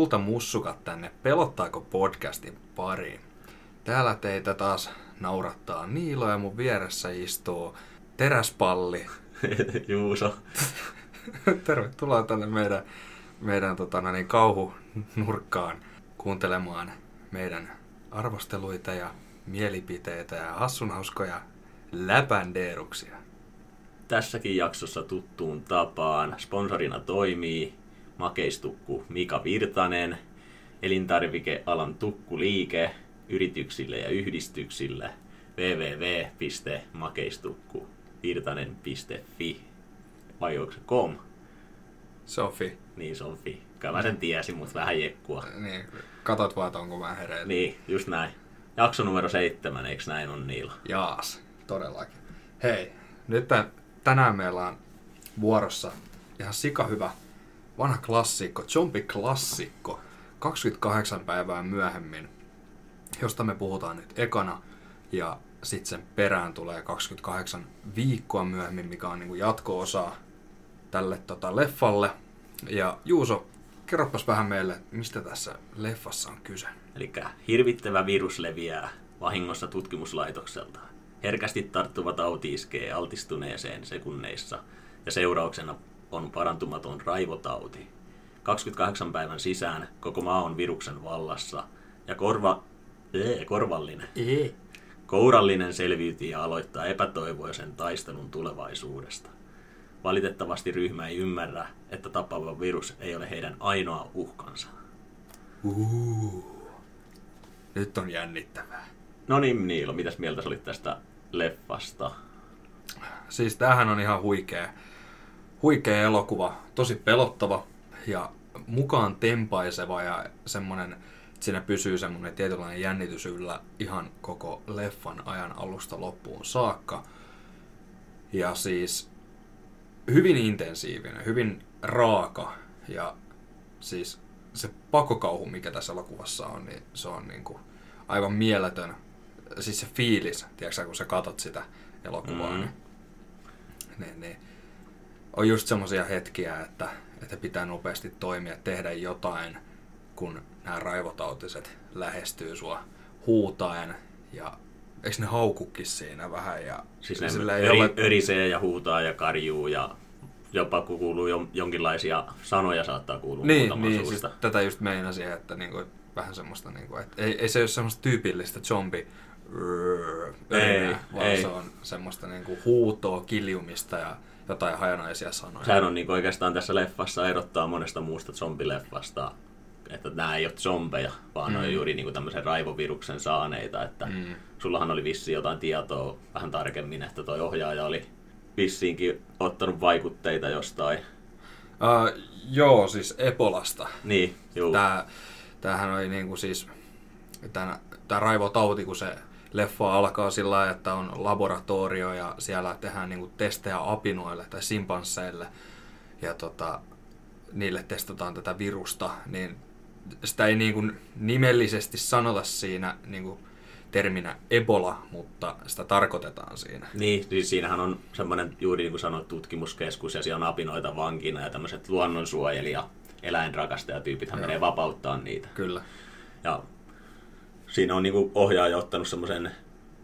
kultamussukat tänne Pelottaako podcastin pariin. Täällä teitä taas naurattaa Niilo ja mun vieressä istuu teräspalli. Juuso. Tervetuloa tänne meidän, meidän tota, no niin, kauhunurkkaan kuuntelemaan meidän arvosteluita ja mielipiteitä ja hassunhauskoja läpändeeruksia. Tässäkin jaksossa tuttuun tapaan sponsorina toimii makeistukku Mika Virtanen, elintarvikealan tukkuliike yrityksille ja yhdistyksille www.makeistukkuvirtanen.fi vai onko se com? Sofi. Niin, se on fi. Kyllä mä sen tiesin, mutta vähän jekkua. Niin, katot vaan, onko mä hereillä. Niin, just näin. Jakso numero seitsemän, eikö näin on Niilo? Jaas, todellakin. Hei, nyt tän- tänään meillä on vuorossa ihan sika hyvä vanha klassikko, Jompi klassikko, 28 päivää myöhemmin, josta me puhutaan nyt ekana, ja sitten sen perään tulee 28 viikkoa myöhemmin, mikä on niinku jatko-osa tälle tota, leffalle. Ja Juuso, kerropas vähän meille, mistä tässä leffassa on kyse. Eli hirvittävä virus leviää vahingossa tutkimuslaitokselta. Herkästi tarttuva tauti iskee altistuneeseen sekunneissa ja seurauksena on parantumaton raivotauti. 28 päivän sisään koko maa on viruksen vallassa ja korva, ee, korvallinen, Ei. kourallinen selviytyy ja aloittaa epätoivoisen taistelun tulevaisuudesta. Valitettavasti ryhmä ei ymmärrä, että tappava virus ei ole heidän ainoa uhkansa. Uh. Nyt on jännittävää. No niin, Niilo, mitäs mieltä sä olit tästä leffasta? Siis tämähän on ihan huikea, huikea elokuva, tosi pelottava ja mukaan tempaiseva ja semmonen, että siinä pysyy semmonen tietynlainen jännitys yllä ihan koko leffan ajan alusta loppuun saakka. Ja siis hyvin intensiivinen, hyvin raaka ja siis se pakokauhu, mikä tässä elokuvassa on, niin se on niinku aivan mieletön. Siis se fiilis, tiedätkö, kun sä katot sitä elokuvaa, Mm. mm. niin, niin, niin on just semmoisia hetkiä, että, että pitää nopeasti toimia, tehdä jotain, kun nämä raivotautiset lähestyy sua huutaen ja eikö ne haukukin siinä vähän ja Siis ne sillä öri, örisee ja huutaa ja karjuu ja jopa kun kuuluu jo, jonkinlaisia sanoja saattaa kuulua Niin, niin siis suusta. tätä just meinasin, että niinku, vähän semmoista, niinku, että ei, ei se ole semmoista tyypillistä zombi Ei, vaan ei. se on semmoista niinku huutoa, kiljumista ja jotain hajanaisia sanoja. Sehän on niin oikeastaan tässä leffassa erottaa monesta muusta zombileffasta, että nämä ei ole zombeja, vaan mm. ne on juuri niin tämmöisen raivoviruksen saaneita. Että mm. Sullahan oli vissiin jotain tietoa vähän tarkemmin, että toi ohjaaja oli vissiinkin ottanut vaikutteita jostain. Uh, joo, siis Ebolasta. Niin, juu. Tää, tämähän oli niinku siis, tää, tää raivotauti, kun se leffa alkaa sillä lailla, että on laboratorio ja siellä tehdään niinku testejä apinoille tai simpansseille ja tota, niille testataan tätä virusta, niin sitä ei niinku nimellisesti sanota siinä niinku terminä Ebola, mutta sitä tarkoitetaan siinä. Niin, siis siinähän on semmoinen juuri niin kuin sanoit tutkimuskeskus ja siellä on apinoita vankina ja tämmöiset luonnonsuojelija eläinrakastajatyypithän menee vapauttaa niitä. Kyllä. Ja siinä on niinku ohjaaja ottanut semmoisen,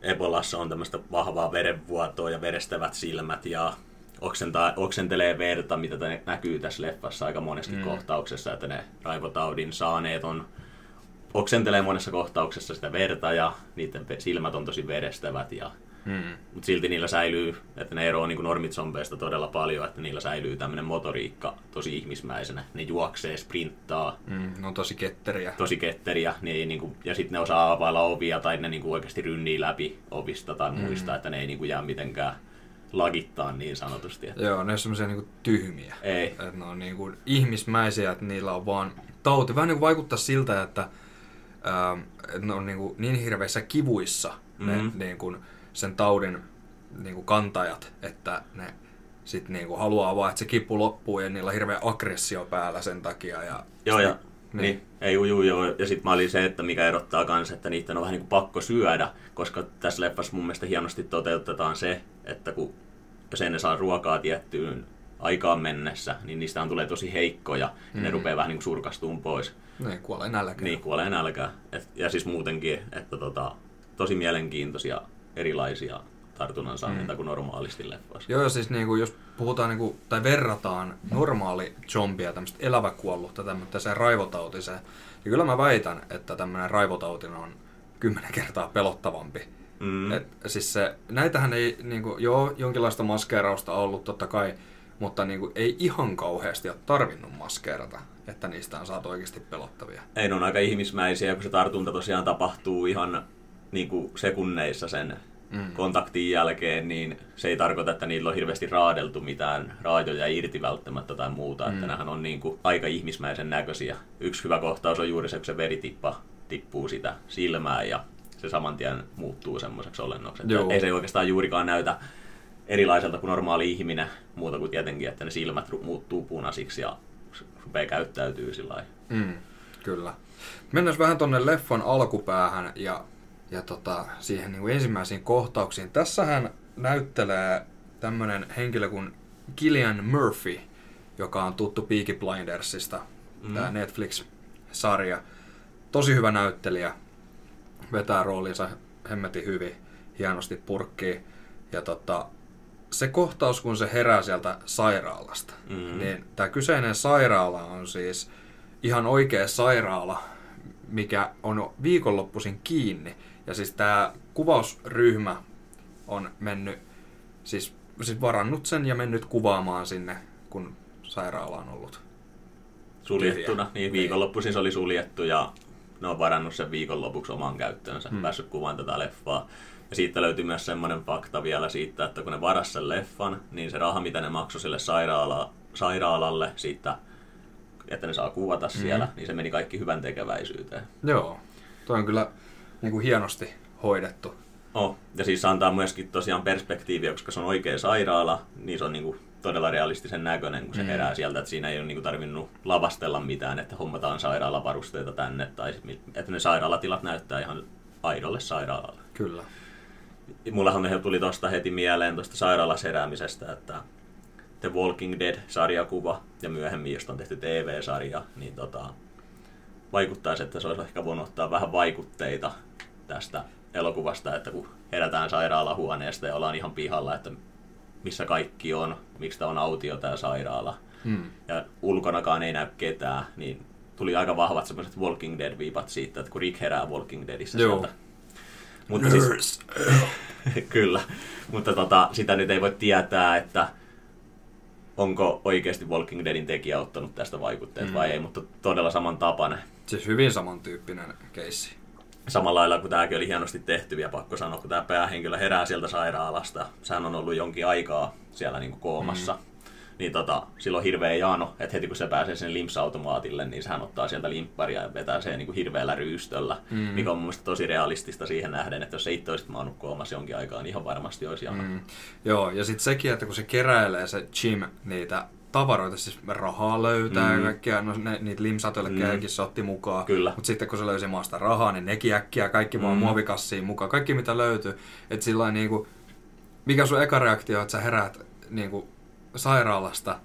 Ebolassa on tämmöistä vahvaa verenvuotoa ja verestävät silmät ja oksentaa, oksentelee verta, mitä tänne näkyy tässä leffassa aika monessakin mm. kohtauksessa, että ne raivotaudin saaneet on oksentelee monessa kohtauksessa sitä verta ja niiden silmät on tosi verestävät ja Hmm. mutta silti niillä säilyy, että ne eroaa niin normitsombeista todella paljon, että niillä säilyy tämmöinen motoriikka tosi ihmismäisenä. Ne juoksee, sprinttaa, Mm, ne on tosi ketteriä. tosi ketteriä, ne ei, niin kuin, ja sitten ne osaa availla ovia tai ne niin kuin oikeasti rynnii läpi ovista tai muista, että ne ei niin kuin jää mitenkään lagittaa niin sanotusti. Että Joo, ne on semmoisia niinku tyhmiä. ei, Että ne on niinku ihmismäisiä, että niillä on vaan tauti. Vähän niinku vaikuttaa siltä, että, ähm, että ne on niinku niin hirveissä kivuissa ne Mhm. niinku sen taudin niinku kantajat, että ne sit niinku haluaa vaan, että se kipu loppuu ja niillä on hirveä aggressio päällä sen takia. Ja Joo, ja Niin. niin. ei juu, juu, joo. Ja sitten mä olin se, että mikä erottaa kanssa, että niiden on vähän niin kuin pakko syödä, koska tässä leffassa mun mielestä hienosti toteutetaan se, että kun sen ne saa ruokaa tiettyyn aikaan mennessä, niin niistä tulee tosi heikkoja, mm. ne rupeaa vähän niin kuin surkastumaan pois. Niin, kuolee nälkään. Niin, kuolee nälkään. Et, ja siis muutenkin, että tota, tosi mielenkiintoisia erilaisia tartunnan saaneita mm. kuin normaalisti leffoissa. Joo, siis niin kuin, jos puhutaan niin kuin, tai verrataan normaali zombia, tämmöistä eläväkuollutta tämmöiseen raivotautiseen, niin kyllä mä väitän, että tämmöinen raivotautinen on kymmenen kertaa pelottavampi. Mm. Et, siis se, näitähän ei, niin kuin, joo, jonkinlaista maskeerausta ollut totta kai, mutta niin kuin, ei ihan kauheasti ole tarvinnut maskeerata, että niistä on saatu oikeasti pelottavia. Ei, ne on aika ihmismäisiä, kun se tartunta tosiaan tapahtuu ihan niin kuin sekunneissa sen mm. kontaktin jälkeen, niin se ei tarkoita, että niillä on hirveästi raadeltu mitään raajoja irti välttämättä tai muuta. Mm. Että nämähän on niin kuin aika ihmismäisen näköisiä. Yksi hyvä kohtaus on juuri se, kun se veritippa tippuu sitä silmää ja se saman tien muuttuu semmoiseksi olennoksi. Ei se oikeastaan juurikaan näytä erilaiselta kuin normaali ihminen, muuta kuin tietenkin, että ne silmät muuttuu punaisiksi ja rupeaa käyttäytyy sillä mm, Kyllä. Mennään vähän tonne leffon alkupäähän ja ja tota, siihen niin kuin ensimmäisiin kohtauksiin. Tässähän näyttelee tämmöinen henkilö kuin Killian Murphy, joka on tuttu Peaky Blindersista, mm. tämä Netflix-sarja. Tosi hyvä näyttelijä, vetää roolinsa hemmetin hyvin, hienosti purkkii. Ja tota, se kohtaus, kun se herää sieltä sairaalasta, mm. niin tämä kyseinen sairaala on siis ihan oikea sairaala, mikä on viikonloppuisin kiinni. Ja siis tämä kuvausryhmä on mennyt, siis, siis varannut sen ja mennyt kuvaamaan sinne, kun sairaala on ollut suljettuna. Tyhjä. Niin, viikonloppuisin se oli suljettu ja ne on varannut sen viikonlopuksi oman käyttöönsä, hmm. päässyt kuvaan tätä leffaa. Ja siitä löytyy myös semmoinen fakta vielä siitä, että kun ne varas sen leffan, niin se raha, mitä ne maksoi sille sairaala, sairaalalle siitä, että ne saa kuvata hmm. siellä, niin se meni kaikki hyvän tekeväisyyteen. Joo, toi on kyllä niin kuin hienosti hoidettu. Oh, ja siis antaa myöskin tosiaan perspektiiviä, koska se on oikea sairaala, niin se on niin kuin todella realistisen näköinen, kun se mm. herää sieltä, että siinä ei ole niin kuin tarvinnut lavastella mitään, että hommataan sairaalavarusteita tänne, tai että ne sairaalatilat näyttää ihan aidolle sairaalalle. Kyllä. Mullahan tuli tuosta heti mieleen tuosta sairaalaseräämisestä, että The Walking Dead-sarjakuva ja myöhemmin, josta on tehty TV-sarja, niin tota, vaikuttaisi, että se olisi ehkä voinut ottaa vähän vaikutteita tästä elokuvasta, että kun herätään sairaalahuoneesta ja ollaan ihan pihalla, että missä kaikki on, miksi tämä on autio tämä sairaala. Hmm. Ja ulkonakaan ei näy ketään, niin tuli aika vahvat semmoiset Walking Dead-viipat siitä, että kun Rick herää Walking Deadissä Joo. sieltä. Mutta siis, kyllä, mutta tota, sitä nyt ei voi tietää, että onko oikeasti Walking Deadin tekijä ottanut tästä vaikutteet mm. vai ei, mutta todella saman tapainen. Siis hyvin samantyyppinen keissi. Samalla lailla kuin tämäkin oli hienosti tehty, ja pakko sanoa, kun tämä päähenkilö herää sieltä sairaalasta, sehän on ollut jonkin aikaa siellä niin kuin koomassa, mm. niin tota, silloin hirveä jano, että heti kun se pääsee sen limpsautomaatille, niin sehän ottaa sieltä limpparia ja vetää sen niin kuin hirveällä ryystöllä, mm. mikä on mun mielestä tosi realistista siihen nähden, että jos se itse olisit maannut koomassa jonkin aikaa, niin ihan varmasti olisi jano. Mm. Joo, ja sitten sekin, että kun se keräilee se Jim niitä tavaroita, siis rahaa löytää mm. ja kaikkia, no ne, niitä limsatoille mm. se otti mukaan. Kyllä. Mutta sitten kun se löysi maasta rahaa, niin nekin äkkiä, kaikki mm. vaan muovikassiin mukaan, kaikki mitä löytyy. Että sillä niinku, mikä sun eka reaktio, että sä heräät niinku, sairaalasta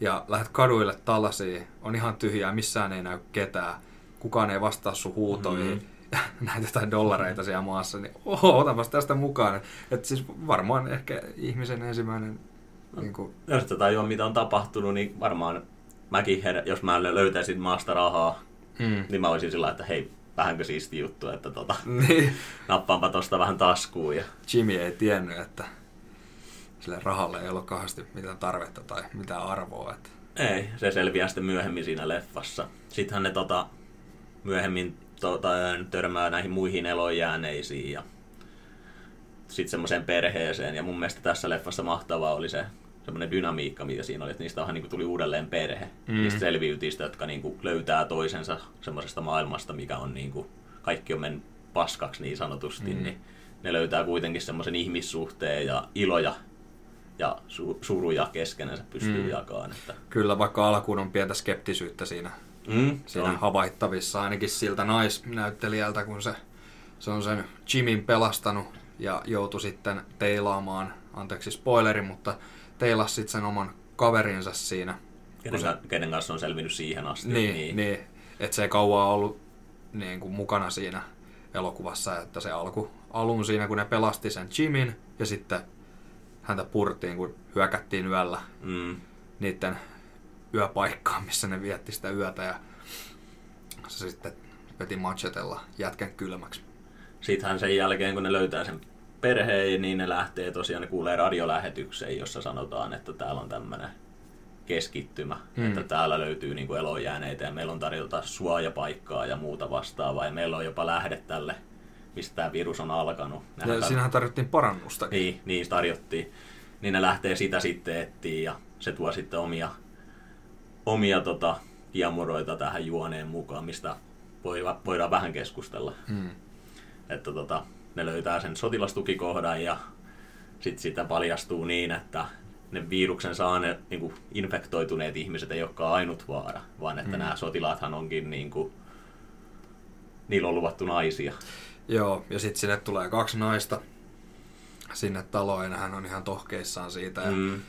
ja lähdet kaduille tallasiin, on ihan tyhjää, missään ei näy ketään, kukaan ei vastaa sun huutoihin. Mm näitä jotain dollareita siellä maassa, niin oho, otapas tästä mukaan. Että siis varmaan ehkä ihmisen ensimmäinen niin kuin... Jos tätä jo mitä on tapahtunut, niin varmaan mäkin, her- jos mä löytäisin maasta rahaa, mm. niin mä olisin sillä että hei, vähänkö siisti juttu, että tota, niin. nappaanpa tosta vähän taskuun. Ja... Jimmy ei tiennyt, että sille rahalle ei ollut kauheasti mitään tarvetta tai mitään arvoa. Että... Ei, se selviää sitten myöhemmin siinä leffassa. Sittenhän ne tota, myöhemmin tota, törmää näihin muihin elonjääneisiin ja sitten semmoiseen perheeseen. Ja mun mielestä tässä leffassa mahtavaa oli se semmoinen dynamiikka, mitä siinä oli, että niistä vähän niin kuin tuli uudelleen perhe. Mm. Niistä selviytyistä, jotka niin kuin löytää toisensa semmoisesta maailmasta, mikä on niin kuin, kaikki on mennyt paskaksi niin sanotusti, mm. niin ne löytää kuitenkin semmoisen ihmissuhteen ja iloja ja su- suruja keskenensä pystyy mm. jakamaan. Että... Kyllä, vaikka alkuun on pientä skeptisyyttä siinä, mm, siinä on. havaittavissa, ainakin siltä naisnäyttelijältä, kun se, se on sen Jimin pelastanut ja joutui sitten teilaamaan, anteeksi spoileri, mutta teilasi sitten sen oman kaverinsa siinä. Kenen, se... kenen kanssa on selvinnyt siihen asti. Niin, niin. niin että se ei kauan ollut niin kuin mukana siinä elokuvassa, että se alku, alun siinä, kun ne pelasti sen Jimin ja sitten häntä purtiin, kun hyökättiin yöllä mm. niiden yöpaikkaan, missä ne vietti sitä yötä ja se sitten veti machetella jätkän kylmäksi. Sittenhän sen jälkeen, kun ne löytää sen perheen, niin ne lähtee tosiaan, ne kuulee radiolähetykseen, jossa sanotaan, että täällä on tämmöinen keskittymä, mm. että täällä löytyy niin kuin elonjääneitä ja meillä on tarjota suojapaikkaa ja muuta vastaavaa ja meillä on jopa lähde tälle, mistä tämä virus on alkanut. Nähdään ja siinähän tarjottiin parannusta. Niin, niin tarjottiin. Niin ne lähtee sitä sitten etsiä ja se tuo sitten omia, omia tota, kiemuroita tähän juoneen mukaan, mistä voidaan vähän keskustella. Mm. Että tota, ne löytää sen sotilastukikohdan ja sitten sitä paljastuu niin, että ne viruksen saaneet niin kuin infektoituneet ihmiset ei olekaan ainut vaara, vaan että mm. nämä sotilaathan onkin niin kuin, niillä on luvattu naisia. Joo, ja sitten sinne tulee kaksi naista sinne taloon, ja hän on ihan tohkeissaan siitä. Ja mm.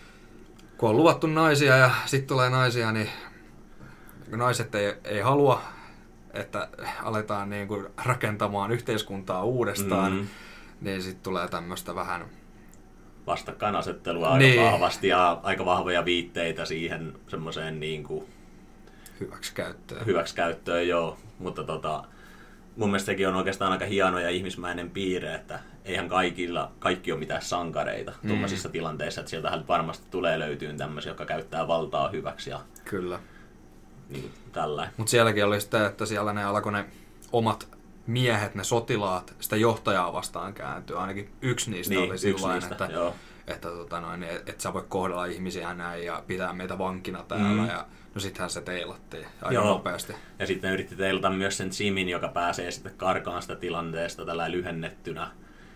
Kun on luvattu naisia ja sitten tulee naisia, niin naiset ei, ei halua, että aletaan niin kuin rakentamaan yhteiskuntaa uudestaan, mm. niin sitten tulee tämmöistä vähän vastakkainasettelua aika niin. vahvasti ja aika vahvoja viitteitä siihen semmoiseen niin kuin hyväksikäyttöön. Hyväksikäyttöön, joo. Mutta tota, mun mielestä sekin on oikeastaan aika hieno ja ihmismäinen piirre, että eihän kaikilla, kaikki ole mitään sankareita mm. tuommoisissa tilanteissa, että sieltähän varmasti tulee löytyyn tämmöisiä, jotka käyttää valtaa hyväksi ja Kyllä. Niin, tällä. Mutta sielläkin oli sitä, että siellä ne alkoi ne omat miehet, ne sotilaat, sitä johtajaa vastaan kääntyy. Ainakin yksi niistä niin, oli sillä että, joo. että tota noin, et, et sä voi kohdella ihmisiä näin ja pitää meitä vankina täällä. Mm. Ja, no sittenhän se teilattiin aika joo. nopeasti. Ja sitten ne yritti teilata myös sen Simin, joka pääsee sitten karkaan sitä tilanteesta tällä lyhennettynä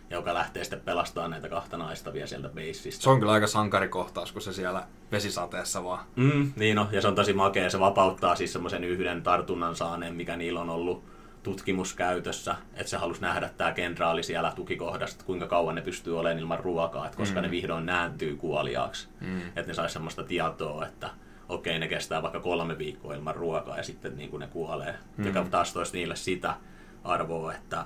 joka lähtee sitten pelastamaan näitä kahta naista vielä sieltä beisistä. Se on kyllä aika sankarikohtaus, kun se siellä vesisateessa vaan. Mm, niin on, ja se on tosi makea. Se vapauttaa siis semmoisen yhden tartunnan saaneen, mikä niillä on ollut tutkimuskäytössä, että se halusi nähdä tämä kenraali siellä tukikohdasta, kuinka kauan ne pystyy olemaan ilman ruokaa, että koska mm. ne vihdoin nääntyy kuoliaaksi. Mm. Että ne saisi semmoista tietoa, että okei, ne kestää vaikka kolme viikkoa ilman ruokaa ja sitten niin kuin ne kuolee. Mm. Joka taas toisi niille sitä arvoa, että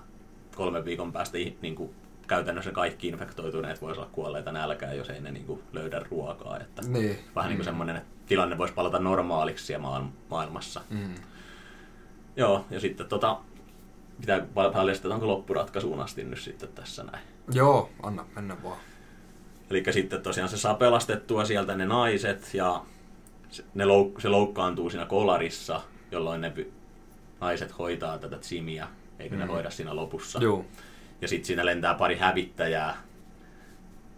kolme viikon päästä niin kuin käytännössä kaikki infektoituneet voisi olla kuolleita nälkään, jos ei ne niin kuin löydä ruokaa. Että niin. Vähän niin kuin mm. semmoinen, että tilanne voisi palata normaaliksi siellä maailmassa. Mm. Joo, ja sitten tota, pitää paljastetaanko loppuratkaisuun asti nyt sitten tässä näin. Joo, anna mennä vaan. Eli sitten tosiaan se saa pelastettua sieltä ne naiset ja se, ne louk- se loukkaantuu siinä kolarissa, jolloin ne py- naiset hoitaa tätä Tsimiä, eikö mm. ne hoida siinä lopussa. Joo. Ja sitten siinä lentää pari hävittäjää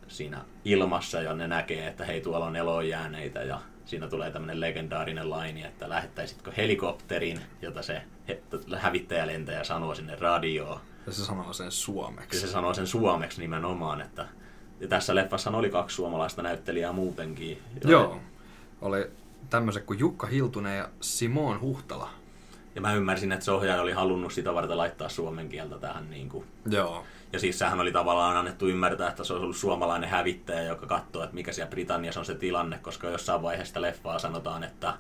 siinä ilmassa ja ne näkee, että hei tuolla on eloon jääneitä ja siinä tulee tämmöinen legendaarinen laini, että lähettäisitkö helikopterin, jota se hävittäjälentäjä sanoo sinne radioon. Ja se sanoo sen suomeksi. Ja se sanoo sen suomeksi nimenomaan, että ja tässä leffassa oli kaksi suomalaista näyttelijää muutenkin. Joo, oli tämmöiset kuin Jukka Hiltunen ja Simon Huhtala. Ja mä ymmärsin, että se ohjaaja oli halunnut sitä varten laittaa suomen kieltä tähän. Niin kuin. Joo. Ja siis sehän oli tavallaan annettu ymmärtää, että se olisi ollut suomalainen hävittäjä, joka katsoo, että mikä siellä Britanniassa on se tilanne, koska jossain vaiheessa leffaa sanotaan, että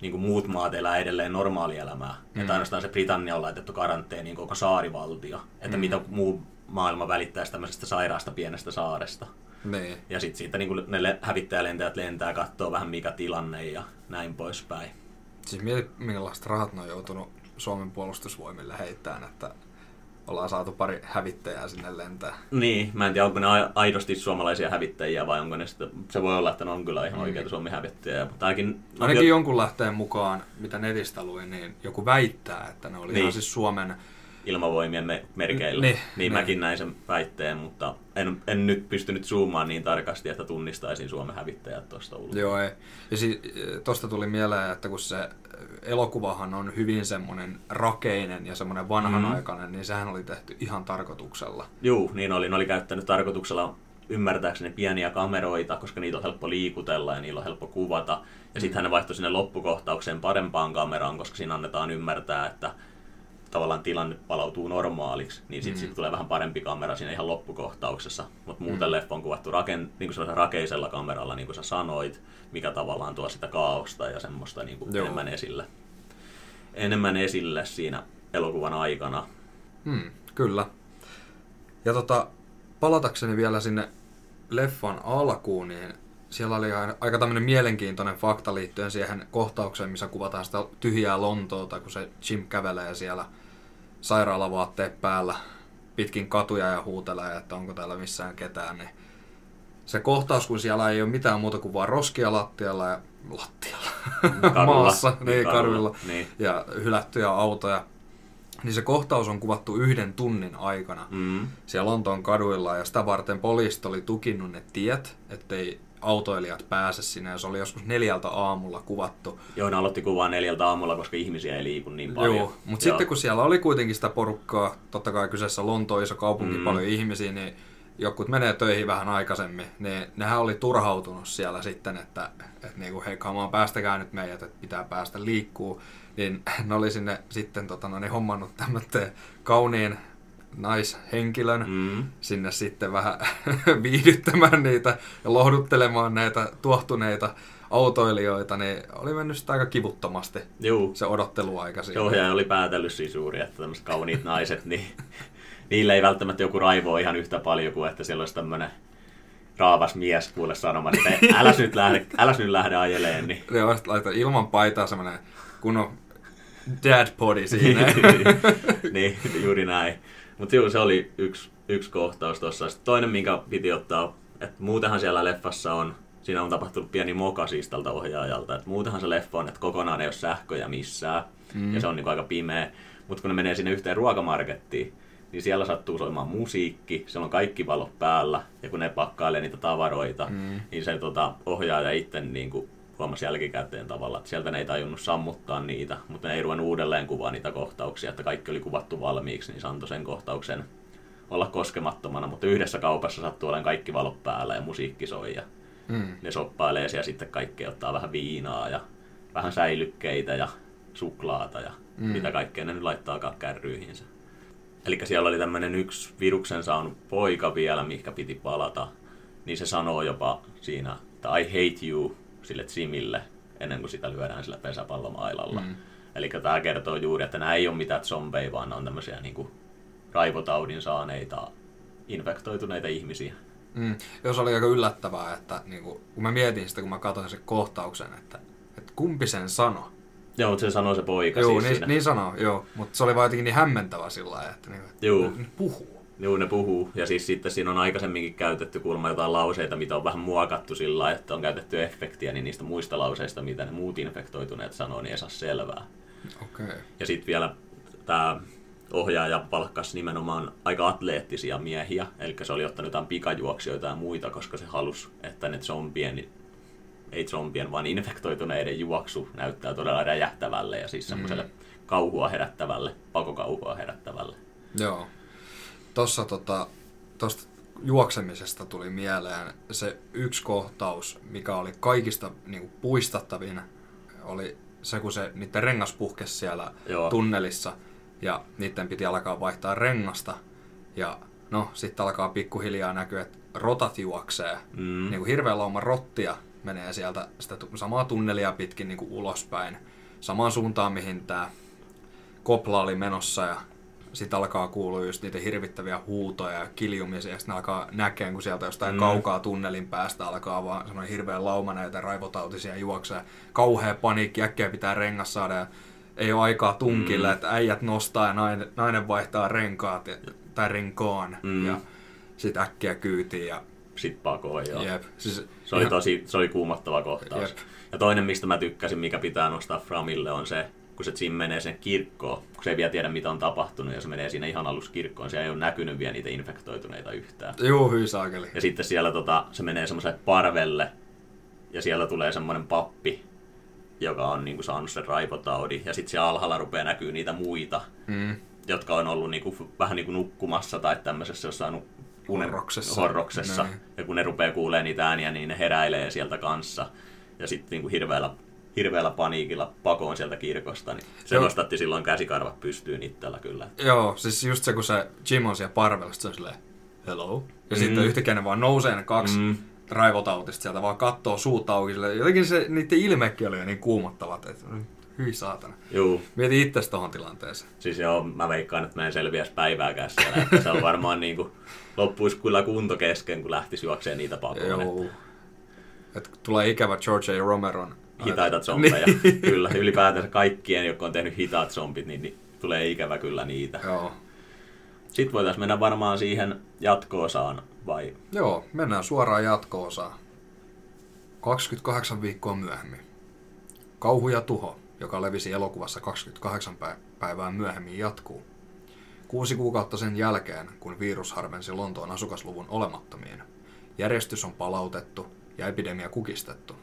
niin kuin muut maat elää edelleen normaalielämää. Mm. Että ainoastaan se Britannia on laitettu karanteeniin koko saarivaltio. Että mm. mitä muu maailma välittäisi tämmöisestä sairaasta pienestä saaresta. Niin. Ja sitten siitä niin kuin ne hävittäjälentäjät lentää katsoo vähän mikä tilanne ja näin poispäin. Siis mieti, minkälaiset rahat ne on joutunut Suomen puolustusvoimille heittämään, että ollaan saatu pari hävittäjää sinne lentää. Niin, mä en tiedä, onko ne aidosti suomalaisia hävittäjiä vai onko ne sitten, se voi olla, että ne on kyllä ihan mm. oikeita Suomen hävittäjiä. Mutta ainakin, ainakin jo... jonkun lähteen mukaan, mitä netistä luin, niin joku väittää, että ne oli niin. ihan siis Suomen ilmavoimien me- merkeillä. Niin, niin, niin mäkin näin sen väitteen, mutta en, en nyt pystynyt zoomaan niin tarkasti, että tunnistaisin Suomen hävittäjät tuosta ulkoa. Joo, ei. Ja si- tuosta tuli mieleen, että kun se elokuvahan on hyvin semmoinen rakeinen ja semmoinen vanhanaikainen, mm. niin sehän oli tehty ihan tarkoituksella. Joo, niin oli. Ne oli käyttänyt tarkoituksella ymmärtääkseni pieniä kameroita, koska niitä on helppo liikutella ja niillä on helppo kuvata. Ja mm. sitten ne vaihtoi sinne loppukohtaukseen parempaan kameraan, koska siinä annetaan ymmärtää, että tavallaan tilanne palautuu normaaliksi, niin sitten Mm. sit tulee vähän parempi kamera siinä ihan loppukohtauksessa. Mutta muuten Mm. leffa on kuvattu raken, niin kuin rakeisella kameralla, niin kuin sä sanoit, mikä tavallaan tuo sitä kaaosta ja semmoista niin kuin Joo. enemmän esille. Enemmän esille siinä elokuvan aikana. Hmm, kyllä. Ja tota, palatakseni vielä sinne leffan alkuun, niin siellä oli aika tämmöinen mielenkiintoinen fakta liittyen siihen kohtaukseen, missä kuvataan sitä tyhjää Lontoota, kun se Jim kävelee siellä sairaalavaatteet päällä pitkin katuja ja huutelee, että onko täällä missään ketään, niin se kohtaus, kun siellä ei ole mitään muuta kuin vaan roskia lattialla ja lattialla Kadulla. maassa, niin Kadulla, niin. ja hylättyjä autoja, niin se kohtaus on kuvattu yhden tunnin aikana Mm. siellä Lontoon kaduilla ja sitä varten poliisit oli tukinnut ne tiet, ettei autoilijat pääse sinne ja se oli joskus neljältä aamulla kuvattu. Joo, ne aloitti kuvaa neljältä aamulla, koska ihmisiä ei liiku niin paljon. Joo, mutta sitten kun siellä oli kuitenkin sitä porukkaa, totta kai kyseessä Lontoon iso kaupunki, Mm. paljon ihmisiä, niin jokut menee töihin vähän aikaisemmin, niin nehän oli turhautunut siellä sitten, että, että niinku, hei kamaan päästäkää nyt meidät, että pitää päästä liikkuu. Niin ne oli sinne sitten tota, no, niin hommannut tämmöisen kauniin naishenkilön, Mm. sinne sitten vähän viihdyttämään niitä ja lohduttelemaan näitä tuohtuneita autoilijoita, niin oli mennyt sitä aika kivuttomasti Joo, se odotteluaika siinä. ohjaaja oli päätellyt siis juuri, että tämmöiset kauniit naiset, niin niille ei välttämättä joku raivo ihan yhtä paljon kuin että siellä olisi tämmöinen raavas mies kuule sanomaan, että äläs nyt lähde, äläs nyt lähde ajeleen, niin on laittaa ilman paitaa semmoinen kunnon dad body siinä. niin, juuri näin. Mutta joo, se oli yksi, yksi kohtaus tuossa. Sitten toinen, minkä piti ottaa, että muutenhan siellä leffassa on, siinä on tapahtunut pieni moka siis tältä ohjaajalta, että muutenhan se leffa on, että kokonaan ei ole sähköjä missään, mm. ja se on niinku aika pimeä. Mutta kun ne menee sinne yhteen ruokamarkettiin, niin siellä sattuu soimaan musiikki, siellä on kaikki valot päällä, ja kun ne pakkailee niitä tavaroita, mm. niin se tota, ohjaaja itse niin kuin huomasi jälkikäteen tavallaan, että sieltä ne ei tajunnut sammuttaa niitä, mutta ne ei ruvennut uudelleen kuvaa niitä kohtauksia, että kaikki oli kuvattu valmiiksi, niin se antoi sen kohtauksen olla koskemattomana, mutta yhdessä kaupassa sattuu olemaan kaikki valot päällä ja musiikki soi ja Mm. ne soppailee siellä sitten kaikki ottaa vähän viinaa ja vähän säilykkeitä ja suklaata ja. Mm. mitä kaikkea ne nyt laittaakaan kärryihinsä. Eli siellä oli tämmöinen yksi viruksen saanut poika vielä, mikä piti palata, niin se sanoo jopa siinä, että I hate you sille Jimille, ennen kuin sitä lyödään sillä pesäpallomailalla. Mm. Eli tämä kertoo juuri, että nämä ei ole mitään zombeja, vaan ne on tämmöisiä niin kuin raivotaudin saaneita, infektoituneita ihmisiä. Mm. Jos oli aika yllättävää, että niin kuin, kun mä mietin sitä, kun mä katsoin sen kohtauksen, että, että kumpi sen sano. Joo, mutta se sanoo se poika Joo, siis niin, siinä. niin sanoo, joo. Mutta se oli vaan jotenkin niin hämmentävä sillä lailla, että, niin, että Joo. puhuu. Joo, ne puhuu. Ja siis sitten siinä on aikaisemminkin käytetty kuulemma jotain lauseita, mitä on vähän muokattu sillä että on käytetty efektiä, niin niistä muista lauseista, mitä ne muut infektoituneet sanoo, niin ei saa selvää. Okei. Okay. Ja sitten vielä tämä ohjaaja palkkasi nimenomaan aika atleettisia miehiä, eli se oli ottanut jotain pikajuoksijoita ja muita, koska se halusi, että ne zombien, ei zombien, vaan infektoituneiden juoksu näyttää todella räjähtävälle ja siis semmoiselle Mm. kauhua herättävälle, pakokauhua herättävälle. Joo. Tossa tota, tosta juoksemisesta tuli mieleen se yksi kohtaus, mikä oli kaikista niinku, puistattavin, oli se, kun se niiden rengas puhkesi siellä Joo. tunnelissa ja niiden piti alkaa vaihtaa rengasta. Ja no, sitten alkaa pikkuhiljaa näkyä, että rotat juoksee. Mm. Niin kuin hirveä lauma rottia menee sieltä sitä samaa tunnelia pitkin niin kuin ulospäin. Samaan suuntaan, mihin tämä kopla oli menossa ja sitten alkaa kuulua just niitä hirvittäviä huutoja ja kiljumisia, ja sitten alkaa näkeen, kun sieltä jostain Mm. kaukaa tunnelin päästä alkaa vaan semmoinen hirveä lauma näitä raivotautisia juoksee. Kauhea paniikki, äkkiä pitää rengas saada ja ei ole aikaa tunkille, Mm. että äijät nostaa ja nainen, nainen vaihtaa renkaat ja, tai renkaan Mm. ja sitten äkkiä kyytiin ja Sitten pakoon, joo. jep. Siis, Se oli tosi, se oli kuumottava kohtaus. Jep. Ja toinen, mistä mä tykkäsin, mikä pitää nostaa Framille, on se, kun se Jim menee sen kirkkoon, kun se ei vielä tiedä, mitä on tapahtunut, ja se menee siinä ihan alussa kirkkoon, siellä ei ole näkynyt vielä niitä infektoituneita yhtään. Juu, hyi saakeli. Ja sitten siellä tota, se menee semmoiselle parvelle, ja siellä tulee semmoinen pappi, joka on niinku saanut sen raivotaudin, ja sitten siellä alhaalla rupeaa näkyy niitä muita, Mm. jotka on ollut niinku, vähän niin kuin nukkumassa tai tämmöisessä jossain unen- Horroksessa. horroksessa. Näin. Ja kun ne rupeaa kuulee niitä ääniä, niin ne heräilee sieltä kanssa. Ja sitten niinku hirveällä, hirveällä paniikilla pakoon sieltä kirkosta, niin se Joo. nostatti silloin käsikarvat pystyyn itsellä kyllä. Joo, siis just se, kun se Jim on siellä parvella, se on silleen, hello. Ja Mm. sitten yhtäkkiä ne vaan nousee ne kaksi Mm. raivotautista sieltä, vaan kattoo suut auki. Silleen. Jotenkin se, niiden ilmekin oli jo niin kuumottavat, että hyi saatana. Juu, Mieti itse tohon tilanteeseen. siis joo, mä veikkaan, että mä en selviäisi päivääkään siellä. Että se on varmaan niinku, loppuisi kyllä kunto kesken, kun lähtisi juokseen niitä pakoon. että Joo. Et tulee ikävä George A. Romeron. Hitaita zombeja. Niin. Kyllä, ylipäätänsä kaikkien, jotka on tehnyt hitaat zombit, niin, niin tulee ikävä kyllä niitä. Joo. Sitten voitaisiin mennä varmaan siihen jatko-osaan, vai? Joo, mennään suoraan jatko-osaan. 28 viikkoa myöhemmin. Kauhu ja tuho, joka levisi elokuvassa 28 pä- päivää myöhemmin, jatkuu. Kuusi kuukautta sen jälkeen, kun virus harvensi Lontoon asukasluvun olemattomiin. Järjestys on palautettu ja epidemia kukistettu.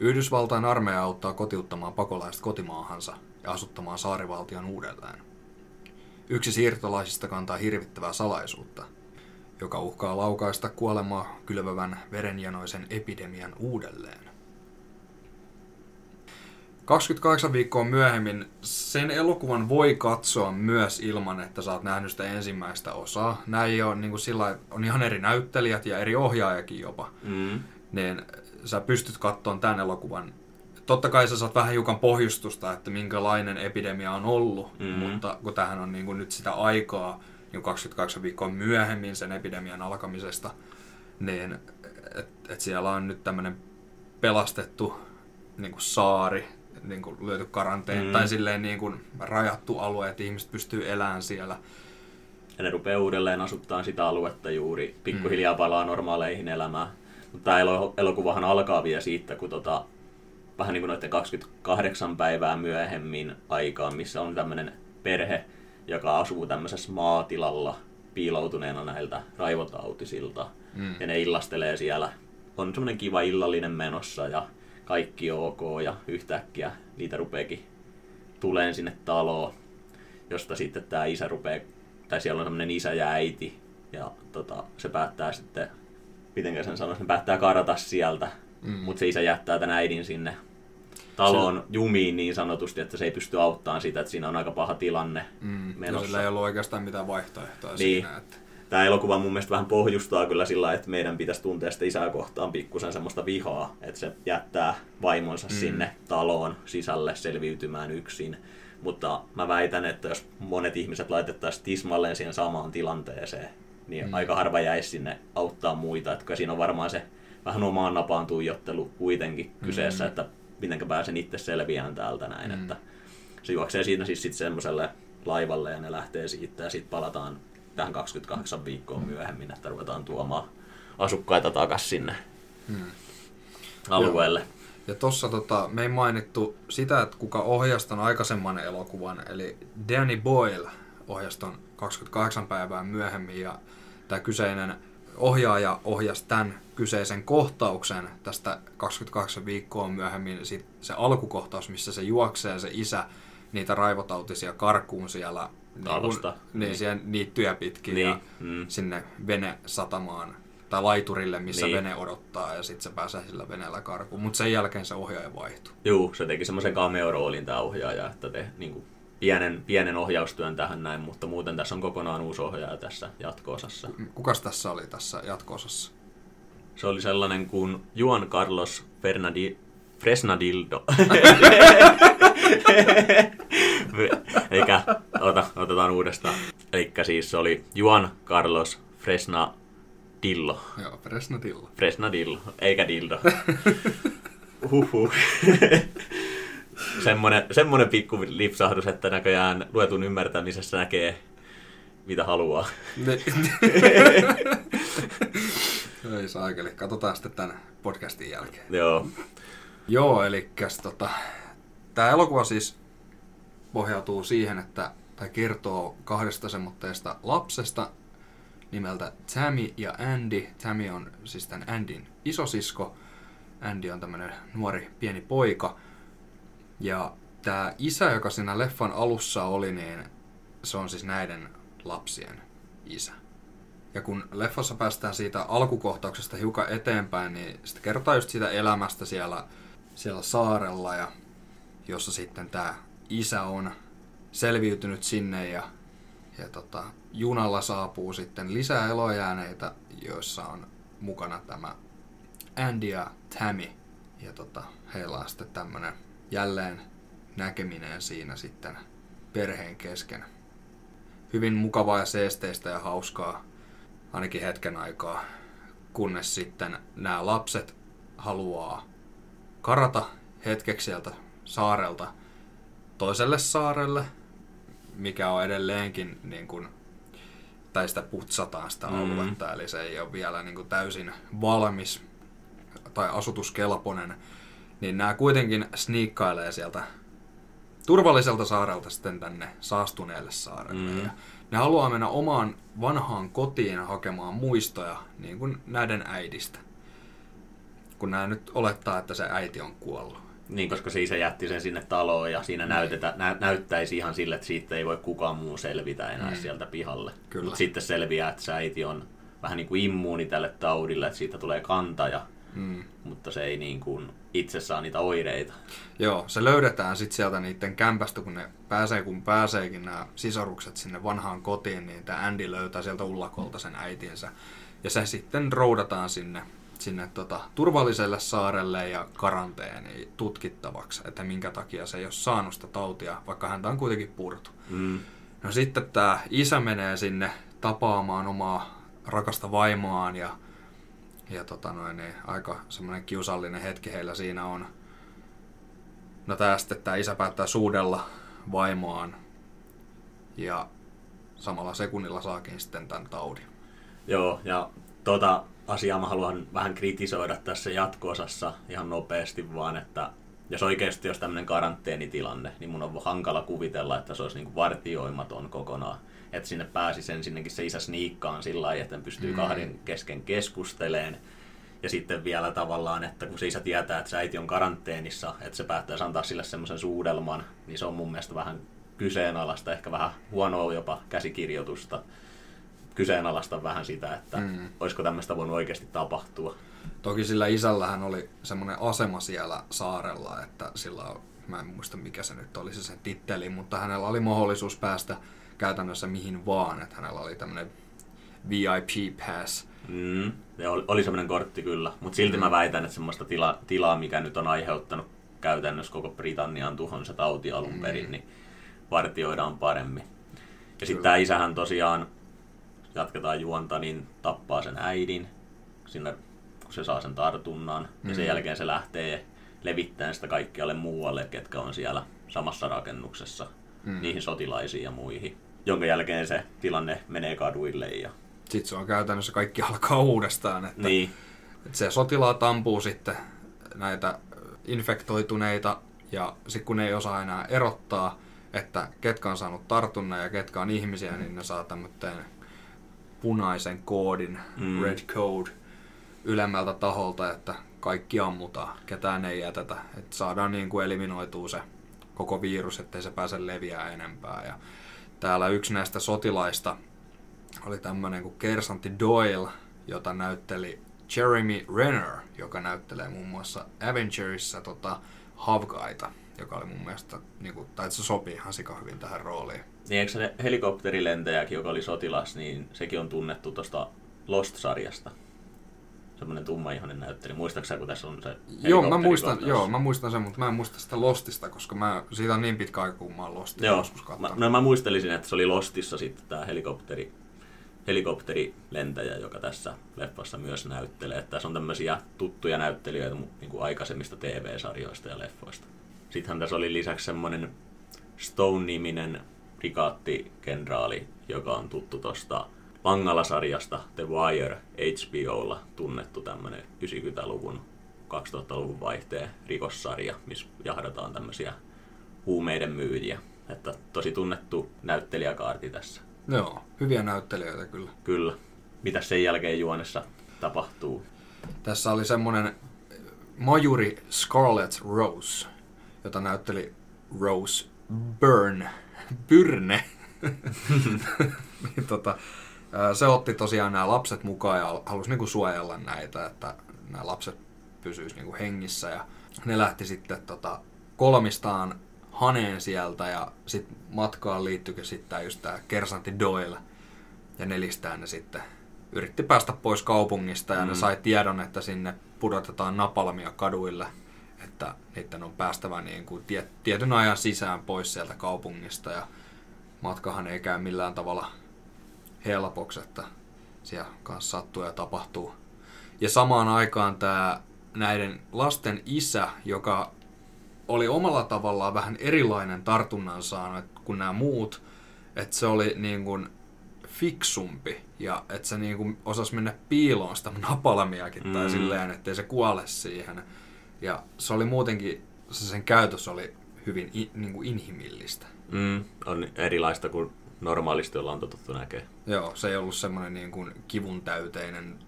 Yhdysvaltain armeija auttaa kotiuttamaan pakolaiset kotimaahansa ja asuttamaan saarivaltion uudelleen. Yksi siirtolaisista kantaa hirvittävää salaisuutta, joka uhkaa laukaista kuolemaa kylvävän verenjanoisen epidemian uudelleen. 28 viikkoa myöhemmin sen elokuvan voi katsoa myös ilman, että sä oot nähnyt sitä ensimmäistä osaa. Ei ole niin kuin sillä on ihan eri näyttelijät ja eri ohjaajakin jopa. Mm. Niin sä pystyt katsomaan tämän elokuvan. Totta kai sä saat vähän hiukan pohjustusta, että minkälainen epidemia on ollut, Mhm. mutta kun tähän on niin kuin nyt sitä aikaa, niin 28 viikkoa myöhemmin sen epidemian alkamisesta, niin että et siellä on nyt tämmöinen pelastettu niin kuin saari, niin kuin lyöty karanteen, Mm. tai silleen niin kuin rajattu alue, että ihmiset pystyy elämään siellä. Ja ne rupeaa uudelleen asuttaa sitä aluetta juuri, pikkuhiljaa palaa normaaleihin elämään. Tämä elo- elokuvahan alkaa vielä siitä, kun tota, vähän niin kuin noiden 28 päivää myöhemmin aikaan, missä on tämmöinen perhe, joka asuu tämmöisessä maatilalla piiloutuneena näiltä raivotautisilta. Mm. Ja ne illastelee siellä. On semmoinen kiva illallinen menossa ja kaikki ok ja yhtäkkiä niitä rupeekin tuleen sinne taloon, josta sitten tämä isä rupeaa, tai siellä on semmoinen isä ja äiti, ja tota, se päättää sitten, miten sen sanoisi, ne päättää karata sieltä, Mm. mutta se isä jättää tämän äidin sinne taloon jumiin niin sanotusti, että se ei pysty auttamaan sitä, että siinä on aika paha tilanne Mm. Ja menossa. sillä ei ollut oikeastaan mitään vaihtoehtoa Niin. siinä. Että... Tämä elokuva mun mielestä vähän pohjustaa kyllä sillä että meidän pitäisi tuntea sitä isää kohtaan pikkusen semmoista vihaa, että se jättää vaimonsa mm. sinne taloon sisälle selviytymään yksin. Mutta mä väitän, että jos monet ihmiset laitettaisiin tismalleen siihen samaan tilanteeseen, niin Mm. mm. aika harva jäisi sinne auttaa muita. Että siinä on varmaan se vähän omaan napaan tuijottelu kuitenkin kyseessä, Mm. että mitenkä pääsen itse selviään täältä näin. Mm. Että se juoksee siinä siis sitten semmoiselle laivalle ja ne lähtee siitä ja sitten palataan tähän 28 viikkoa myöhemmin, että ruvetaan tuomaan asukkaita takaisin sinne Mm. alueelle. Ja tossa tota, me ei mainittu sitä, että kuka ohjasi ton aikaisemman elokuvan, eli Danny Boyle ohjasi ton 28 päivää myöhemmin, ja tämä kyseinen ohjaaja ohjasi tämän kyseisen kohtauksen tästä 28 viikkoa myöhemmin, sit se alkukohtaus, missä se juoksee se isä niitä raivotautisia karkuun siellä Talosta. Niin, niin, Niin. siellä niittyjä pitkin Niin, ja mm. sinne venesatamaan tai laiturille, missä Niin. vene odottaa ja sitten se pääsee sillä veneellä karkuun. Mutta sen jälkeen se ohjaaja vaihtui. Juu, se teki semmoisen cameo-roolin tämä ohjaaja, että te niin kuin, pienen, pienen ohjaustyön tähän näin, mutta muuten tässä on kokonaan uusi ohjaaja tässä jatko-osassa. Kukas tässä oli tässä jatko-osassa? Se oli sellainen kuin Juan Carlos Fernadi, Fresnadildo. Eikä, ota, otetaan uudestaan. Eli siis se oli Juan Carlos Fresnadillo. Joo, Fresnatilla. Fresnadillo, eikä dildo. Huhhuh. semmonen, semmonen pikku lipsahdus, että näköjään luetun ymmärtämisessä näkee mitä haluaa. Ei saakeli. Katsotaan sitten tämän podcastin jälkeen. Joo. Joo, eli tota, tämä elokuva siis pohjautuu siihen, että tai kertoo kahdesta semmoitteesta lapsesta nimeltä Tammy ja Andy. Tammy on siis tämän Andyn isosisko. Andy on tämmöinen nuori pieni poika. Ja tämä isä, joka siinä leffan alussa oli, niin se on siis näiden lapsien isä. Ja kun leffassa päästään siitä alkukohtauksesta hiukan eteenpäin, niin sitten kerrotaan just siitä elämästä siellä, siellä saarella ja jossa sitten tämä isä on selviytynyt sinne ja, ja tota, junalla saapuu sitten lisää elojääneitä, joissa on mukana tämä Andy ja Tammy. Ja tota, heillä on sitten tämmönen jälleen näkeminen siinä sitten perheen kesken. Hyvin mukavaa ja seesteistä ja hauskaa ainakin hetken aikaa, kunnes sitten nämä lapset haluaa karata hetkeksi sieltä saarelta toiselle saarelle, mikä on edelleenkin niin kuin, tai sitä putsataan sitä aluetta, mm. eli se ei ole vielä niin kuin täysin valmis tai asutuskelpoinen, niin nämä kuitenkin sniikkailee sieltä turvalliselta saarelta sitten tänne saastuneelle saarelle. Mm. Ja ne haluaa mennä omaan vanhaan kotiin hakemaan muistoja niin kuin näiden äidistä. Kun nämä nyt olettaa, että se äiti on kuollut. Niin, koska se isä jätti sen sinne taloon ja siinä niin. näytetä, nä, näyttäisi ihan sille, että siitä ei voi kukaan muu selvitä enää mm. sieltä pihalle. Mutta sitten selviää, että se äiti on vähän niin kuin immuuni tälle taudille, että siitä tulee kantaja, mm. mutta se ei niin kuin itse saa niitä oireita. Joo, se löydetään sitten sieltä niiden kämpästä, kun ne pääsee, kun pääseekin nämä sisarukset sinne vanhaan kotiin, niin tämä Andy löytää sieltä ullakolta sen äitinsä. Ja se sitten roudataan sinne, sinne tota, turvalliselle saarelle ja karanteeni tutkittavaksi, että minkä takia se ei ole saanut sitä tautia, vaikka häntä on kuitenkin purtu. Mm. No sitten tämä isä menee sinne tapaamaan omaa rakasta vaimoaan ja ja tota noin, niin aika semmoinen kiusallinen hetki heillä siinä on. No tää sitten tää isä päättää suudella vaimoaan ja samalla sekunnilla saakin sitten tämän taudin. Joo, ja tota asiaa mä haluan vähän kritisoida tässä jatkoosassa ihan nopeasti vaan, että jos oikeasti jos tämmöinen karanteenitilanne, niin mun on hankala kuvitella, että se olisi niin vartioimaton kokonaan että sinne pääsi ensinnäkin se isä sniikkaan sillä lailla, että pystyy mm. kahden kesken keskusteleen. Ja sitten vielä tavallaan, että kun se isä tietää, että se äiti on karanteenissa, että se päättäisi antaa sille semmoisen suudelman, niin se on mun mielestä vähän kyseenalaista, ehkä vähän huonoa jopa käsikirjoitusta. Kyseenalaista vähän sitä, että mm. olisiko tämmöistä voinut oikeasti tapahtua. Toki sillä isällähän oli semmoinen asema siellä saarella, että sillä mä en muista mikä se nyt oli se sen titteli, mutta hänellä oli mahdollisuus päästä käytännössä mihin vaan, että hänellä oli tämmöinen VIP pass. Mm, oli, oli semmoinen kortti kyllä, mutta silti mm. mä väitän, että semmoista tila, tilaa, mikä nyt on aiheuttanut käytännössä koko Britannian tuhon se tauti alun mm. perin, niin vartioidaan paremmin. Ja sitten tämä isähän tosiaan, jatketaan juonta, niin tappaa sen äidin, sinne, kun se saa sen tartunnan, mm. ja sen mm. jälkeen se lähtee levittämään sitä kaikkialle muualle, ketkä on siellä samassa rakennuksessa, mm. niihin sotilaisiin ja muihin jonka jälkeen se tilanne menee kaduille. Ja... Sitten se on käytännössä kaikki alkaa uudestaan. Että, niin. että se sotilaat ampuu sitten näitä infektoituneita ja sitten kun ne ei osaa enää erottaa, että ketkä on saanut tartunnan ja ketkä on ihmisiä, niin ne saa tämmöisen punaisen koodin, mm. red code, ylemmältä taholta, että kaikki ammutaan, ketään ei jätetä. Että saadaan niin kuin eliminoitua se koko virus, ettei se pääse leviää enempää. Ja täällä yksi näistä sotilaista oli tämmöinen kuin Kersantti Doyle, jota näytteli Jeremy Renner, joka näyttelee muun muassa Avengerissa tota, Havgaita, joka oli mun mielestä, niin kuin, tai se sopii ihan sika hyvin tähän rooliin. Niin eikö se helikopterilentäjäkin, joka oli sotilas, niin sekin on tunnettu tuosta Lost-sarjasta? Semmoinen tummaihoinen näyttely. Muistaaksä, kun tässä on se joo mä, muistan, joo, mä muistan sen, mutta mä en muista sitä Lostista, koska mä, siitä on niin pitkä aika, kun mä oon Lostia joo. joskus mä, no, mä muistelisin, että se oli Lostissa sitten tämä helikopteri, helikopterilentäjä, joka tässä leffassa myös näyttelee. Että tässä on tämmöisiä tuttuja näyttelijöitä niin kuin aikaisemmista TV-sarjoista ja leffoista. Sittenhän tässä oli lisäksi semmoinen Stone-niminen rikaattikenraali, joka on tuttu tuosta Pangala-sarjasta The Wire HBOlla tunnettu tämmöinen 90-luvun 2000-luvun vaihteen rikossarja, missä jahdataan tämmöisiä huumeiden myyjiä. Että tosi tunnettu näyttelijäkaarti tässä. Joo, hyviä näyttelijöitä kyllä. Kyllä. Mitä sen jälkeen juonessa tapahtuu? Tässä oli semmoinen majuri Scarlett Rose, jota näytteli Rose Byrne. Byrne. niin, tota, se otti tosiaan nämä lapset mukaan ja halusi niinku suojella näitä, että nämä lapset pysyisivät niinku hengissä. Ja ne lähti sitten tota, kolmistaan haneen sieltä ja sitten matkaan liittyykin sitten just tämä kersantti Doyle. Ja nelistään ne sitten yritti päästä pois kaupungista ja mm. ne sai tiedon, että sinne pudotetaan napalmia kaduille, että niiden on päästävä niin kuin tiet, tietyn ajan sisään pois sieltä kaupungista ja matkahan ei käy millään tavalla helpoksi, että siellä kanssa sattuu ja tapahtuu. Ja samaan aikaan tämä näiden lasten isä, joka oli omalla tavallaan vähän erilainen tartunnan saanut kuin nämä muut, että se oli niin kuin fiksumpi ja että se niin kuin osasi mennä piiloon sitä napalmiakin mm. tai silleen, ettei se kuole siihen. Ja se oli muutenkin, se sen käytös oli hyvin in, niin kuin inhimillistä. Mm, on erilaista kuin normaalisti ollaan totuttu näkee. Joo, se ei ollut semmoinen niin kuin kivun täyteinen,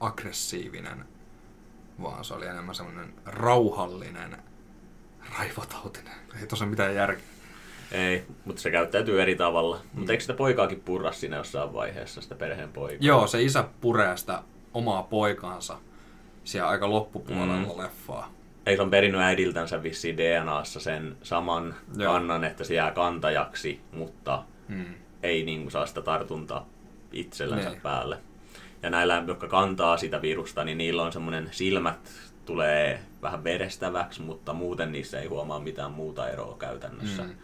aggressiivinen, vaan se oli enemmän semmoinen rauhallinen, raivotautinen. Ei tosiaan mitään järkeä. Ei, mutta se käyttäytyy eri tavalla. Mm. Mutta eikö sitä poikaakin purra siinä jossain vaiheessa, sitä perheen poikaa? Joo, se isä puree sitä omaa poikaansa siellä aika loppupuolella mm. leffaa. Ei se on perinnyt äidiltänsä vissiin DNAssa sen saman Joo. kannan, että se jää kantajaksi, mutta mm. Ei niin saa sitä tartuntaa itsellänsä niin. päälle. Ja näillä, jotka kantaa sitä virusta, niin niillä on semmoinen silmät tulee vähän verestäväksi, mutta muuten niissä ei huomaa mitään muuta eroa käytännössä. Mm.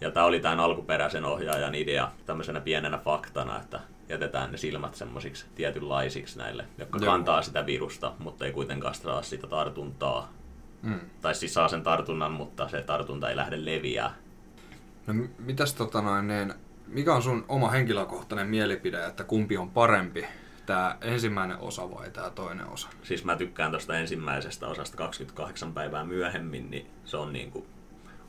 Ja tämä oli tämän alkuperäisen ohjaajan idea tämmöisenä pienenä faktana, että jätetään ne silmät semmoisiksi tietynlaisiksi näille, jotka Joo. kantaa sitä virusta, mutta ei kuitenkaan saa sitä tartuntaa. Mm. Tai siis saa sen tartunnan, mutta se tartunta ei lähde leviää. No mitäs tota noin, niin, mikä on sun oma henkilökohtainen mielipide, että kumpi on parempi, tämä ensimmäinen osa vai tämä toinen osa? Siis mä tykkään tuosta ensimmäisestä osasta 28 päivää myöhemmin, niin se on niin kuin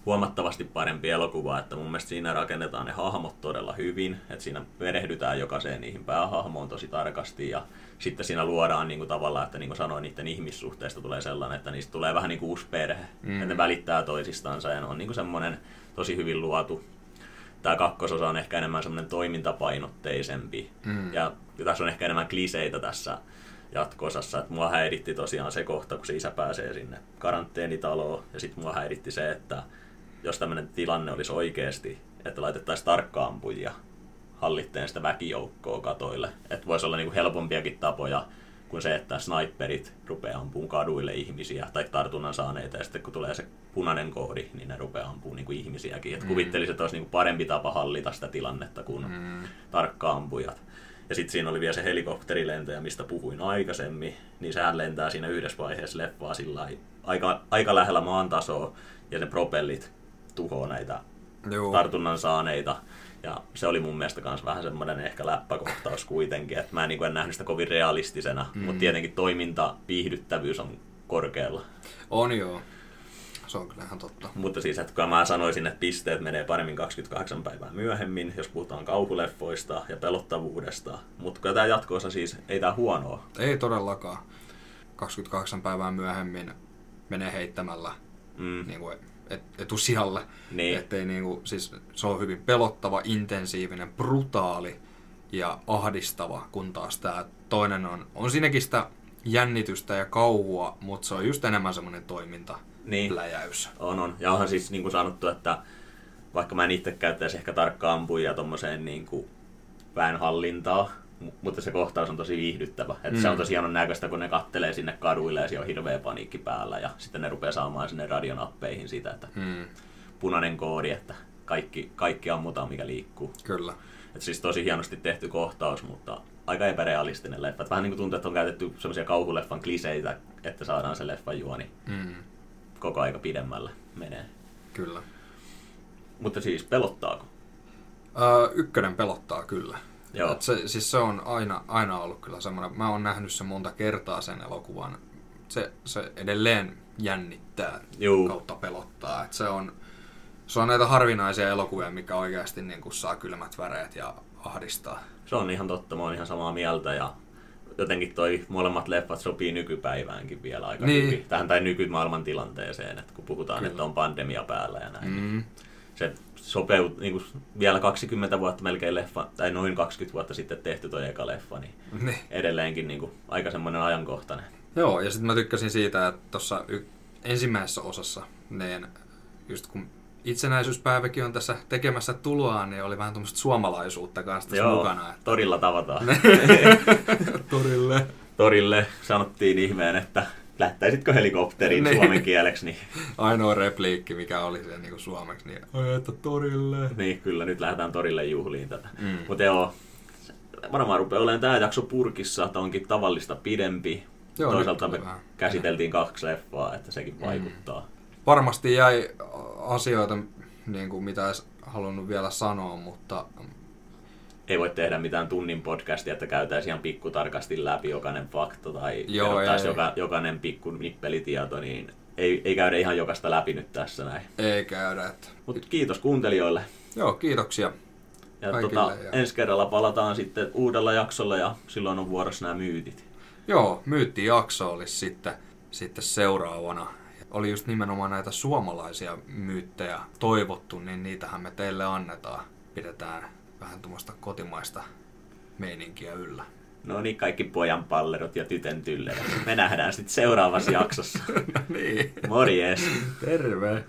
huomattavasti parempi elokuva, että mun mielestä siinä rakennetaan ne hahmot todella hyvin, että siinä perehdytään jokaiseen niihin päähahmoon tosi tarkasti ja sitten siinä luodaan niin kuin tavallaan, että niin kuin sanoin, niiden ihmissuhteista tulee sellainen, että niistä tulee vähän niin kuin uusi perhe, mm. että ne välittää toisistansa ja ne on niin kuin semmoinen tosi hyvin luotu. Tämä kakkososa on ehkä enemmän semmoinen toimintapainotteisempi mm. ja tässä on ehkä enemmän kliseitä tässä jatkosassa. Että mua häiritti tosiaan se kohta, kun se isä pääsee sinne karanteenitaloon. Ja sitten mua häiritti se, että jos tämmöinen tilanne olisi oikeasti, että laitettaisiin tarkkaampujia hallitteen sitä väkijoukkoa katoille. Että voisi olla niinku helpompiakin tapoja kuin se, että sniperit rupeaa ampumaan kaduille ihmisiä tai tartunnan saaneita, ja sitten kun tulee se punainen koodi, niin ne rupeaa ampumaan niinku ihmisiäkin. Et mm. kuvittelisin, että olisi niinku parempi tapa hallita sitä tilannetta kuin mm. tarkkaampujat. Ja sitten siinä oli vielä se helikopterilentäjä, mistä puhuin aikaisemmin, niin sehän lentää siinä yhdessä vaiheessa leffaa sillä aika, aika lähellä maan tasoa, ja ne propellit tuhoaa näitä Joo. tartunnan saaneita. Ja se oli mun mielestä myös vähän semmoinen ehkä läppäkohtaus kuitenkin, että mä en, niin en nähnyt sitä kovin realistisena, mm. mutta tietenkin toiminta, viihdyttävyys on korkealla. On joo. Se on kyllä ihan totta. Mutta siis, että kun mä sanoisin, että pisteet menee paremmin 28 päivää myöhemmin, jos puhutaan kauhuleffoista ja pelottavuudesta. Mutta kyllä tämä jatkoosa siis, ei tämä huonoa. Ei todellakaan. 28 päivää myöhemmin menee heittämällä mm. niin kuin et, etusijalle. Niin. Ettei niinku, siis se on hyvin pelottava, intensiivinen, brutaali ja ahdistava, kun taas tämä toinen on, on siinäkin sitä jännitystä ja kauhua, mutta se on just enemmän semmoinen toiminta niin. läjäys. On, on. Ja onhan siis niin kuin sanottu, että vaikka mä en itse käyttäisi ehkä tarkkaan ampuja tuommoiseen niin kuin väenhallintaa, mutta se kohtaus on tosi viihdyttävä. Mm. Se on tosi hienon näköistä, kun ne kattelee sinne kaduille ja siellä on hirveä paniikki päällä ja sitten ne rupeaa saamaan sinne radionappeihin sitä, että mm. punainen koodi, että kaikki, kaikki ammutaan mikä liikkuu. Kyllä. Et siis tosi hienosti tehty kohtaus, mutta aika epärealistinen leffa. Et vähän niin kuin tuntuu, että on käytetty semmoisia kauhuleffan kliseitä, että saadaan se leffan juoni mm. koko aika pidemmälle menee. Kyllä. Mutta siis pelottaako? Öö, ykkönen pelottaa kyllä. Joo. Et se, siis se on aina, aina ollut kyllä semmoinen, mä oon nähnyt sen monta kertaa sen elokuvan. Se, se edelleen jännittää Juu. kautta pelottaa. Et se, on, se on näitä harvinaisia elokuvia, mikä oikeasti niin kuin saa kylmät väreet ja ahdistaa. Se on ihan totta, mä oon ihan samaa mieltä ja jotenkin toi molemmat leffat sopii nykypäiväänkin vielä aika niin. hyvin. Tähän tai nykymaailman tilanteeseen, että kun puhutaan, Kyllä. että on pandemia päällä ja näin. Mm. Se sopeut, niin kuin vielä 20 vuotta melkein leffa, tai noin 20 vuotta sitten tehty toi eka leffa, niin ne. edelleenkin niin kuin, aika semmoinen ajankohtainen. Joo, ja sitten mä tykkäsin siitä, että tuossa y- ensimmäisessä osassa niin just kun itsenäisyyspäiväkin on tässä tekemässä tuloaan, niin oli vähän tuommoista suomalaisuutta kanssa tässä Joo, mukana. Että... torilla tavataan. Torille. Torille sanottiin ihmeen, että lähtäisitkö helikopteriin Niin. suomen kieleksi, niin, Ainoa repliikki, mikä oli siellä niin suomeksi, niin ai että torille. niin kyllä nyt lähdetään torille juhliin tätä. Mm. Mutta joo, varmaan rupeaa olemaan tämä jakso purkissa, että onkin tavallista pidempi. Joo, Toisaalta me vähän. käsiteltiin kaksi leffaa, että sekin vaikuttaa. Varmasti jäi asioita, niin kuin mitä olisi halunnut vielä sanoa, mutta Ei voi tehdä mitään tunnin podcastia, että käytäisiin ihan pikkutarkasti läpi jokainen fakta tai Joo, ei. joka, jokainen pikku nippelitieto, niin ei, ei käydä ihan jokaista läpi nyt tässä näin. ei käydä. Että... Mutta kiitos kuuntelijoille. Joo, kiitoksia. Ja Kaikille, tota, ja- ensi kerralla palataan sitten uudella jaksolla ja silloin on vuorossa nämä myytit. Joo, myyttijakso olisi sitten, sitten seuraavana. Oli just nimenomaan näitä suomalaisia myyttejä toivottu, niin niitähän me teille annetaan. Pidetään vähän tuommoista kotimaista meininkiä yllä. No niin, kaikki pojan pallerot ja tytön tyllerät. Me nähdään sitten seuraavassa jaksossa. no niin. Morjes! Terve!